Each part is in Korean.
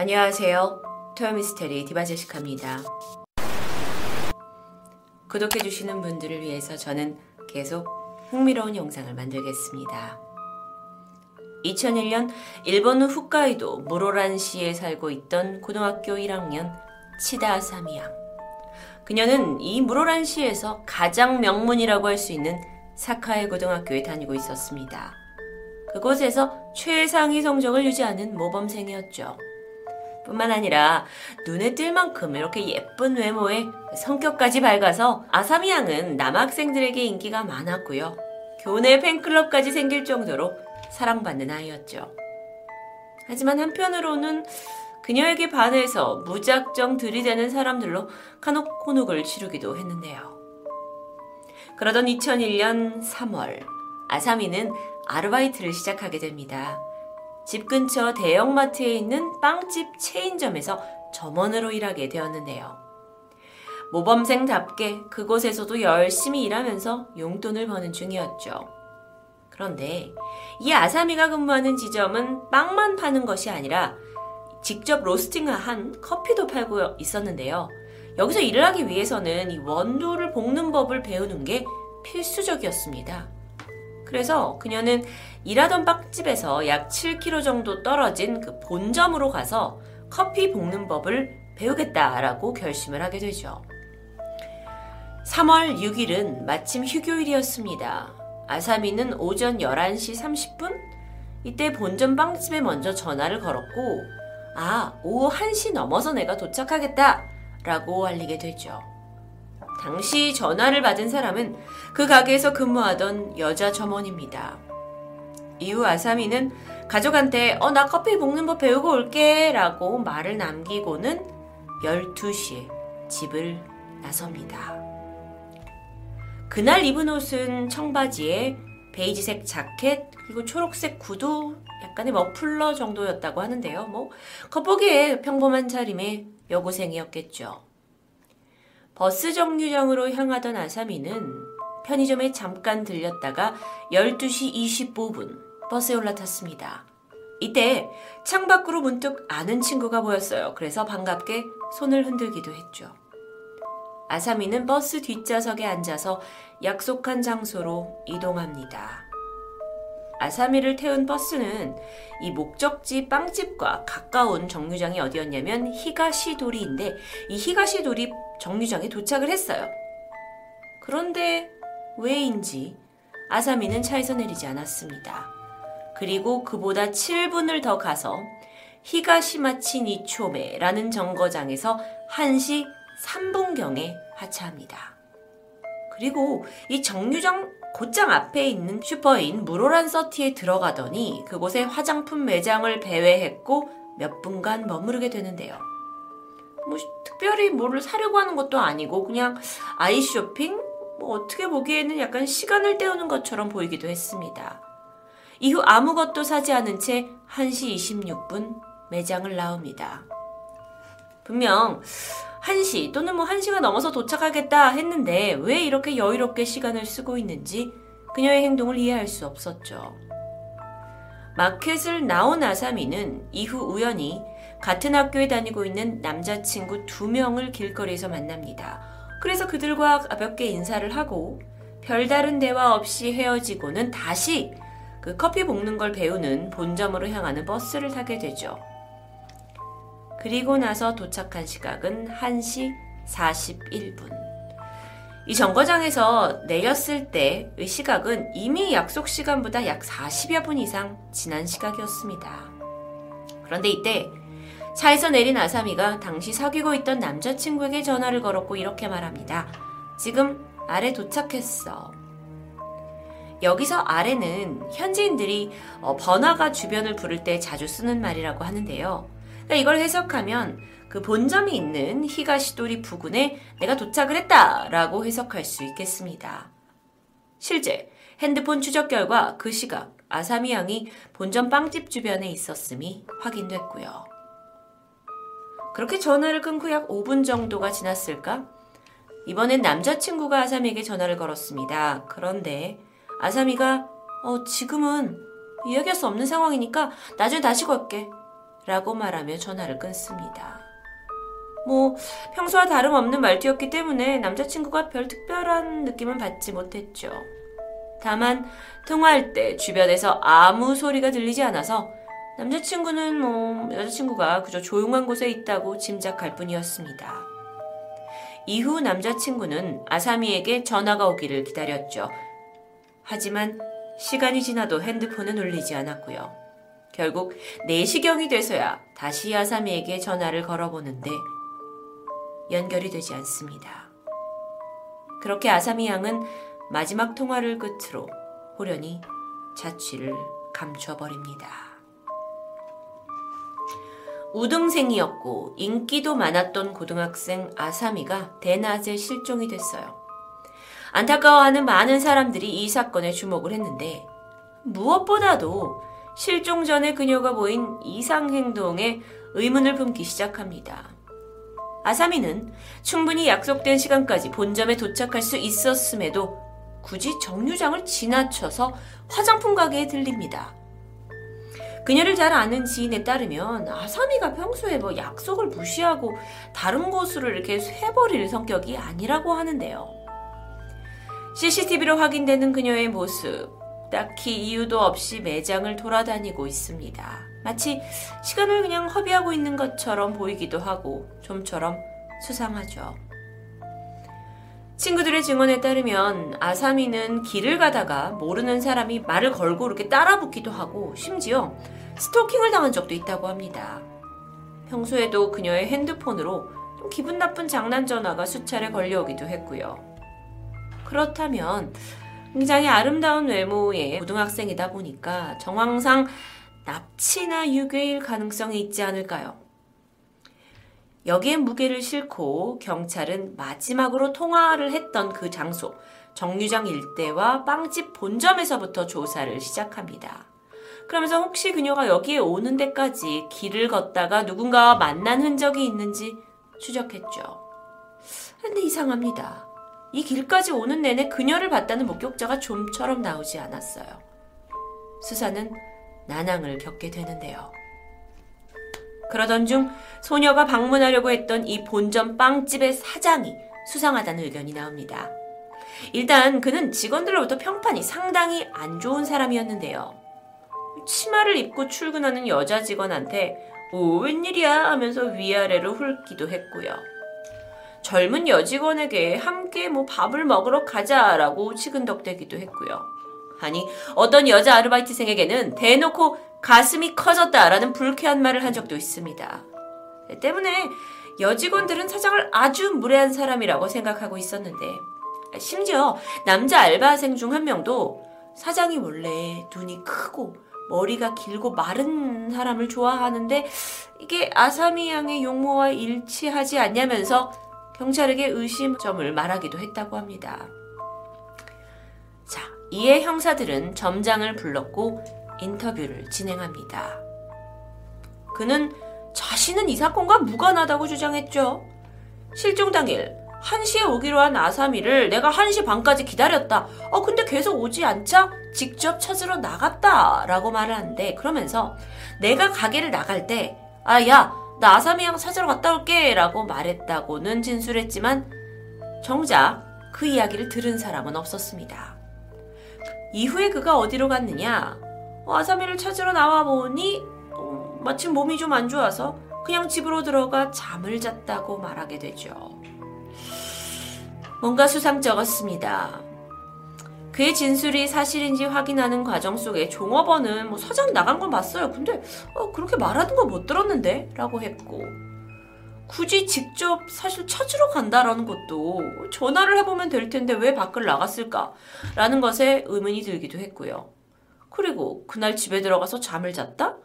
안녕하세요. 토요미스테리 디바제시카입니다. 구독해주시는 분들을 위해서 저는 계속 흥미로운 영상을 만들겠습니다. 2001년 일본 홋카이도 무로란시에 살고 있던 고등학교 1학년 치다 사미양. 그녀는 이 무로란시에서 가장 명문이라고 할 수 있는 사카에 고등학교에 다니고 있었습니다. 그곳에서 최상위 성적을 유지하는 모범생이었죠. 뿐만 아니라 눈에 띌 만큼 이렇게 예쁜 외모에 성격까지 밝아서 아사미 양은 남학생들에게 인기가 많았고요. 교내 팬클럽까지 생길 정도로 사랑받는 아이였죠. 하지만 한편으로는 그녀에게 반해서 무작정 들이대는 사람들로 곤혹을 치르기도 했는데요. 그러던 2001년 3월, 아사미는 아르바이트를 시작하게 됩니다. 집 근처 대형마트에 있는 빵집 체인점에서 점원으로 일하게 되었는데요. 모범생답게 그곳에서도 열심히 일하면서 용돈을 버는 중이었죠. 그런데 이 아사미가 근무하는 지점은 빵만 파는 것이 아니라 직접 로스팅한 커피도 팔고 있었는데요. 여기서 일을 하기 위해서는 이 원두를 볶는 법을 배우는 게 필수적이었습니다. 그래서 그녀는 일하던 빵집에서 약 7km 정도 떨어진 그 본점으로 가서 커피 볶는 법을 배우겠다라고 결심을 하게 되죠. 3월 6일은 마침 휴교일이었습니다. 아사미는 오전 11시 30분? 이때 본점 빵집에 먼저 전화를 걸었고, 아, 오후 1시 넘어서 내가 도착하겠다! 라고 알리게 되죠. 당시 전화를 받은 사람은 그 가게에서 근무하던 여자 점원입니다. 이후 아사미는 가족한테 어, 나 커피 볶는 법 배우고 올게 라고 말을 남기고는 12시에 집을 나섭니다. 그날 입은 옷은 청바지에 베이지색 자켓 그리고 초록색 구두 약간의 머플러 정도였다고 하는데요. 뭐 겉보기에 평범한 차림의 여고생이었겠죠. 버스 정류장으로 향하던 아사미는 편의점에 잠깐 들렸다가 12시 25분 버스에 올라탔습니다. 이때 창밖으로 문득 아는 친구가 보였어요. 그래서 반갑게 손을 흔들기도 했죠. 아사미는 버스 뒷좌석에 앉아서 약속한 장소로 이동합니다. 아사미를 태운 버스는 이 목적지 빵집과 가까운 정류장이 어디였냐면 히가시도리인데 이 히가시도리 정류장에 도착을 했어요. 그런데 왜인지 아사미는 차에서 내리지 않았습니다. 그리고 그보다 7분을 더 가서 히가시마치 니초메라는 정거장에서 1시 3분경에 하차합니다. 그리고 이 정류장 곧장 앞에 있는 슈퍼인 무로란 서티에 들어가더니 그곳에 화장품 매장을 배회했고 몇 분간 머무르게 되는데요. 뭐 특별히 뭐를 사려고 하는 것도 아니고 그냥 아이 쇼핑? 뭐 어떻게 보기에는 약간 시간을 때우는 것처럼 보이기도 했습니다. 이후 아무것도 사지 않은 채 1시 26분 매장을 나옵니다. 분명 1시 또는 뭐 1시가 넘어서 도착하겠다 했는데 왜 이렇게 여유롭게 시간을 쓰고 있는지 그녀의 행동을 이해할 수 없었죠. 마켓을 나온 아사미는 이후 우연히 같은 학교에 다니고 있는 남자친구 두 명을 길거리에서 만납니다. 그래서 그들과 가볍게 인사를 하고 별다른 대화 없이 헤어지고는 다시 그 커피 볶는 걸 배우는 본점으로 향하는 버스를 타게 되죠. 그리고 나서 도착한 시각은 1시 41분. 이 정거장에서 내렸을 때 의 시각은 이미 약속 시간보다 약 40여 분 이상 지난 시각이었습니다. 그런데 이때 차에서 내린 아사미가 당시 사귀고 있던 남자친구에게 전화를 걸었고 이렇게 말합니다. 지금 아래 도착했어. 여기서 아래는 현지인들이 어, 번화가 주변을 부를 때 자주 쓰는 말이라고 하는데요. 그러니까 이걸 해석하면 그 본점이 있는 히가시도리 부근에 내가 도착을 했다라고 해석할 수 있겠습니다. 실제 핸드폰 추적 결과 그 시각 아사미 양이 본점 빵집 주변에 있었음이 확인됐고요. 그렇게 전화를 끊고 약 5분 정도가 지났을까? 이번엔 남자친구가 아사미에게 전화를 걸었습니다. 그런데 아사미가 어, 지금은 이야기할 수 없는 상황이니까 나중에 다시 걸게. 라고 말하며 전화를 끊습니다. 뭐, 평소와 다름없는 말투였기 때문에 남자친구가 별 특별한 느낌은 받지 못했죠. 다만, 통화할 때 주변에서 아무 소리가 들리지 않아서 남자친구는 뭐, 여자친구가 그저 조용한 곳에 있다고 짐작할 뿐이었습니다. 이후 남자친구는 아사미에게 전화가 오기를 기다렸죠. 하지만 시간이 지나도 핸드폰은 울리지 않았고요. 결국 4시경이 돼서야 다시 아사미에게 전화를 걸어보는데 연결이 되지 않습니다. 그렇게 아사미 양은 마지막 통화를 끝으로 호련히 자취를 감춰버립니다. 우등생이었고 인기도 많았던 고등학생 아사미가 대낮에 실종이 됐어요. 안타까워하는 많은 사람들이 이 사건에 주목을 했는데 무엇보다도 실종 전에 그녀가 보인 이상 행동에 의문을 품기 시작합니다. 아사미는 충분히 약속된 시간까지 본점에 도착할 수 있었음에도 굳이 정류장을 지나쳐서 화장품 가게에 들립니다. 그녀를 잘 아는 지인에 따르면 아사미가 평소에 뭐 약속을 무시하고 다른 곳으로 이렇게 쇠버릴 성격이 아니라고 하는데요. CCTV로 확인되는 그녀의 모습, 딱히 이유도 없이 매장을 돌아다니고 있습니다. 마치 시간을 그냥 허비하고 있는 것처럼 보이기도 하고 좀처럼 수상하죠. 친구들의 증언에 따르면 아사미는 길을 가다가 모르는 사람이 말을 걸고 이렇게 따라붙기도 하고 심지어 스토킹을 당한 적도 있다고 합니다. 평소에도 그녀의 핸드폰으로 좀 기분 나쁜 장난 전화가 수차례 걸려오기도 했고요. 그렇다면 굉장히 아름다운 외모의 고등학생이다 보니까 정황상 납치나 유괴일 가능성이 있지 않을까요? 여기에 무게를 싣고 경찰은 마지막으로 통화를 했던 그 장소, 정류장 일대와 빵집 본점에서부터 조사를 시작합니다. 그러면서 혹시 그녀가 여기에 오는 데까지 길을 걷다가 누군가와 만난 흔적이 있는지 추적했죠. 근데 이상합니다. 이 길까지 오는 내내 그녀를 봤다는 목격자가 좀처럼 나오지 않았어요. 수사는 난항을 겪게 되는데요. 그러던 중 소녀가 방문하려고 했던 이 본점 빵집의 사장이 수상하다는 의견이 나옵니다. 일단 그는 직원들로부터 평판이 상당히 안 좋은 사람이었는데요. 치마를 입고 출근하는 여자 직원한테 오 웬일이야 하면서 위아래로 훑기도 했고요. 젊은 여직원에게 함께 뭐 밥을 먹으러 가자라고 치근덕대기도 했고요. 아니 어떤 여자 아르바이트생에게는 대놓고 가슴이 커졌다라는 불쾌한 말을 한 적도 있습니다. 때문에 여직원들은 사장을 아주 무례한 사람이라고 생각하고 있었는데 심지어 남자 알바생 중 한 명도 사장이 원래 눈이 크고 머리가 길고 마른 사람을 좋아하는데 이게 아사미 양의 용모와 일치하지 않냐면서 경찰에게 의심점을 말하기도 했다고 합니다. 자, 이에 형사들은 점장을 불렀고 인터뷰를 진행합니다. 그는 자신은 이 사건과 무관하다고 주장했죠. 실종 당일 1시에 오기로 한 아사미를 내가 1시 반까지 기다렸다. 어, 근데 계속 오지 않자 직접 찾으러 나갔다. 라고 말을 하는데, 그러면서 내가 가게를 나갈 때, 아, 야, 나 아사미 양 찾으러 갔다 올게. 라고 말했다고는 진술했지만, 정작 그 이야기를 들은 사람은 없었습니다. 이후에 그가 어디로 갔느냐? 아사미를 찾으러 나와 보니 어, 마침 몸이 좀 안 좋아서 그냥 집으로 들어가 잠을 잤다고 말하게 되죠. 뭔가 수상쩍었습니다. 그의 진술이 사실인지 확인하는 과정 속에 종업원은 뭐 사장 나간 건 봤어요. 근데 어, 그렇게 말하는 건 못 들었는데? 라고 했고 굳이 직접 사실 찾으러 간다라는 것도 전화를 해보면 될 텐데 왜 밖을 나갔을까? 라는 것에 의문이 들기도 했고요. 그리고 그날 집에 들어가서 잠을 잤다?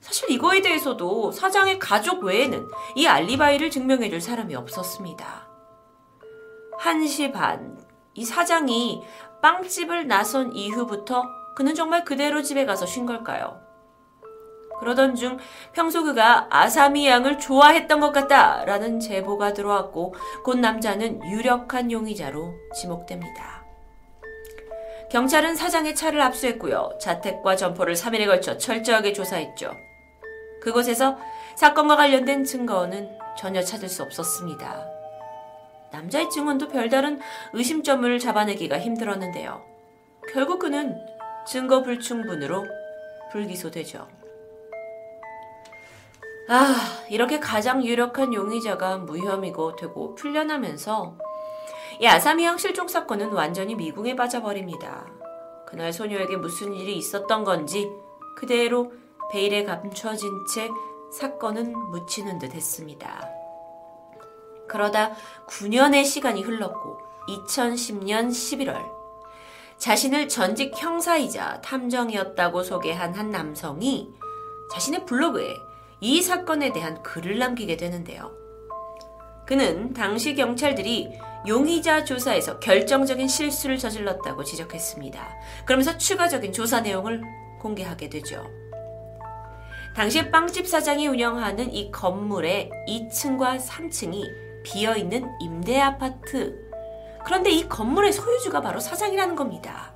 사실 이거에 대해서도 사장의 가족 외에는 이 알리바이를 증명해줄 사람이 없었습니다. 1시 반, 이 사장이 빵집을 나선 이후부터 그는 정말 그대로 집에 가서 쉰 걸까요? 그러던 중 평소 그가 아사미 양을 좋아했던 것 같다라는 제보가 들어왔고 곧 남자는 유력한 용의자로 지목됩니다. 경찰은 사장의 차를 압수했고요. 자택과 점포를 3일에 걸쳐 철저하게 조사했죠. 그곳에서 사건과 관련된 증거는 전혀 찾을 수 없었습니다. 남자의 증언도 별다른 의심점을 잡아내기가 힘들었는데요. 결국 그는 증거 불충분으로 불기소되죠. 아, 이렇게 가장 유력한 용의자가 무혐의고 되고 풀려나면서 이 아사미양 실종 사건은 완전히 미궁에 빠져버립니다. 그날 소녀에게 무슨 일이 있었던 건지 그대로 베일에 감춰진 채 사건은 묻히는 듯 했습니다. 그러다 9년의 시간이 흘렀고 2010년 11월 자신을 전직 형사이자 탐정이었다고 소개한 한 남성이 자신의 블로그에 이 사건에 대한 글을 남기게 되는데요. 그는 당시 경찰들이 용의자 조사에서 결정적인 실수를 저질렀다고 지적했습니다. 그러면서 추가적인 조사 내용을 공개하게 되죠. 당시 빵집 사장이 운영하는 이 건물의 2층과 3층이 비어 있는 임대 아파트. 그런데 이 건물의 소유주가 바로 사장이라는 겁니다.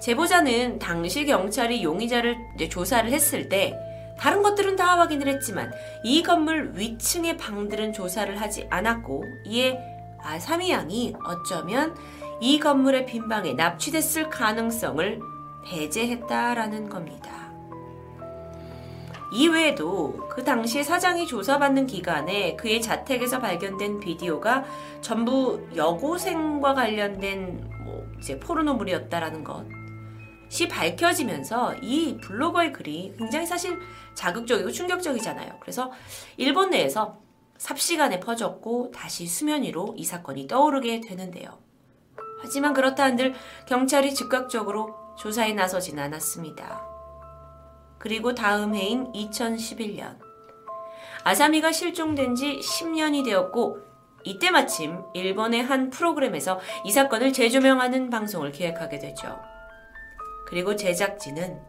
제보자는 당시 경찰이 용의자를 조사를 했을 때 다른 것들은 다 확인을 했지만 이 건물 위층의 방들은 조사를 하지 않았고 이에 아사미 양이 어쩌면 이 건물의 빈방에 납치됐을 가능성을 배제했다라는 겁니다. 이외에도 그 당시에 사장이 조사받는 기간에 그의 자택에서 발견된 비디오가 전부 여고생과 관련된 뭐 이제 포르노물이었다라는 것이 밝혀지면서 이 블로거의 글이 굉장히 사실 자극적이고 충격적이잖아요. 그래서 일본 내에서 삽시간에 퍼졌고 다시 수면 위로 이 사건이 떠오르게 되는데요. 하지만 그렇다 한들 경찰이 즉각적으로 조사에 나서진 않았습니다. 그리고 다음 해인 2011년 아사미가 실종된 지 10년이 되었고 이때 마침 일본의 한 프로그램에서 이 사건을 재조명하는 방송을 기획하게 되죠. 그리고 제작진은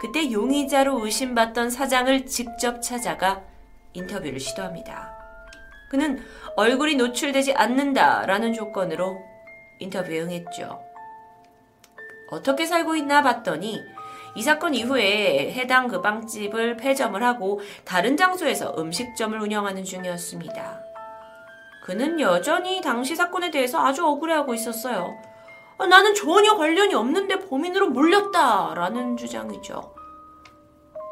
그때 용의자로 의심받던 사장을 직접 찾아가 인터뷰를 시도합니다. 그는 얼굴이 노출되지 않는다라는 조건으로 인터뷰에 응했죠. 어떻게 살고 있나 봤더니 이 사건 이후에 해당 그 빵집을 폐점을 하고 다른 장소에서 음식점을 운영하는 중이었습니다. 그는 여전히 당시 사건에 대해서 아주 억울해하고 있었어요. 아, 나는 전혀 관련이 없는데 범인으로 몰렸다 라는 주장이죠.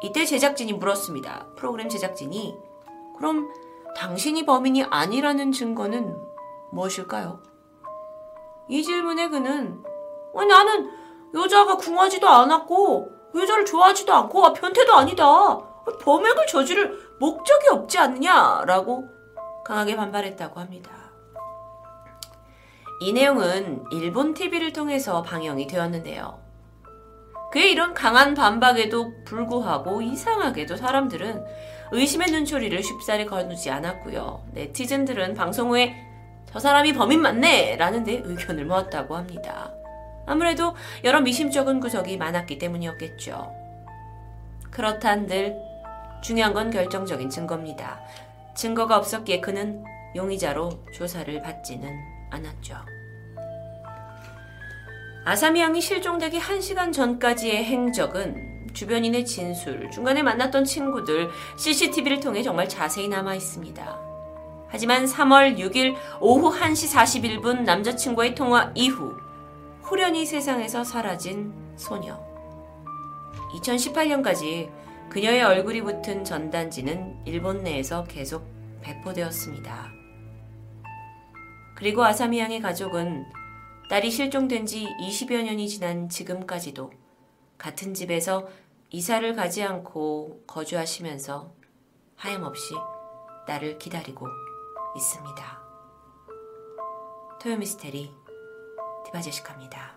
이때 제작진이 물었습니다. 프로그램 제작진이 그럼 당신이 범인이 아니라는 증거는 무엇일까요? 이 질문에 그는 아니, 나는 여자가 궁하지도 않았고 여자를 좋아하지도 않고 아, 변태도 아니다. 범행을 저지를 목적이 없지 않느냐라고 강하게 반발했다고 합니다. 이 내용은 일본 TV를 통해서 방영이 되었는데요. 그의 이런 강한 반박에도 불구하고 이상하게도 사람들은 의심의 눈초리를 쉽사리 거두지 않았고요. 네티즌들은 방송 후에 저 사람이 범인 맞네! 라는 데 의견을 모았다고 합니다. 아무래도 여러 미심쩍은 구석이 많았기 때문이었겠죠. 그렇다 한들 중요한 건 결정적인 증거입니다. 증거가 없었기에 그는 용의자로 조사를 받지는 않았죠. 아사미 양이 실종되기 1시간 전까지의 행적은 주변인의 진술, 중간에 만났던 친구들, CCTV를 통해 정말 자세히 남아 있습니다. 하지만 3월 6일 오후 1시 41분 남자친구의 통화 이후 후련히 세상에서 사라진 소녀. 2018년까지 그녀의 얼굴이 붙은 전단지는 일본 내에서 계속 배포되었습니다. 그리고 아사미 양의 가족은 딸이 실종된 지 20여 년이 지난 지금까지도 같은 집에서 이사를 가지 않고 거주하시면서 하염없이 나를 기다리고 있습니다. 토요미스테리 디바제시카입니다.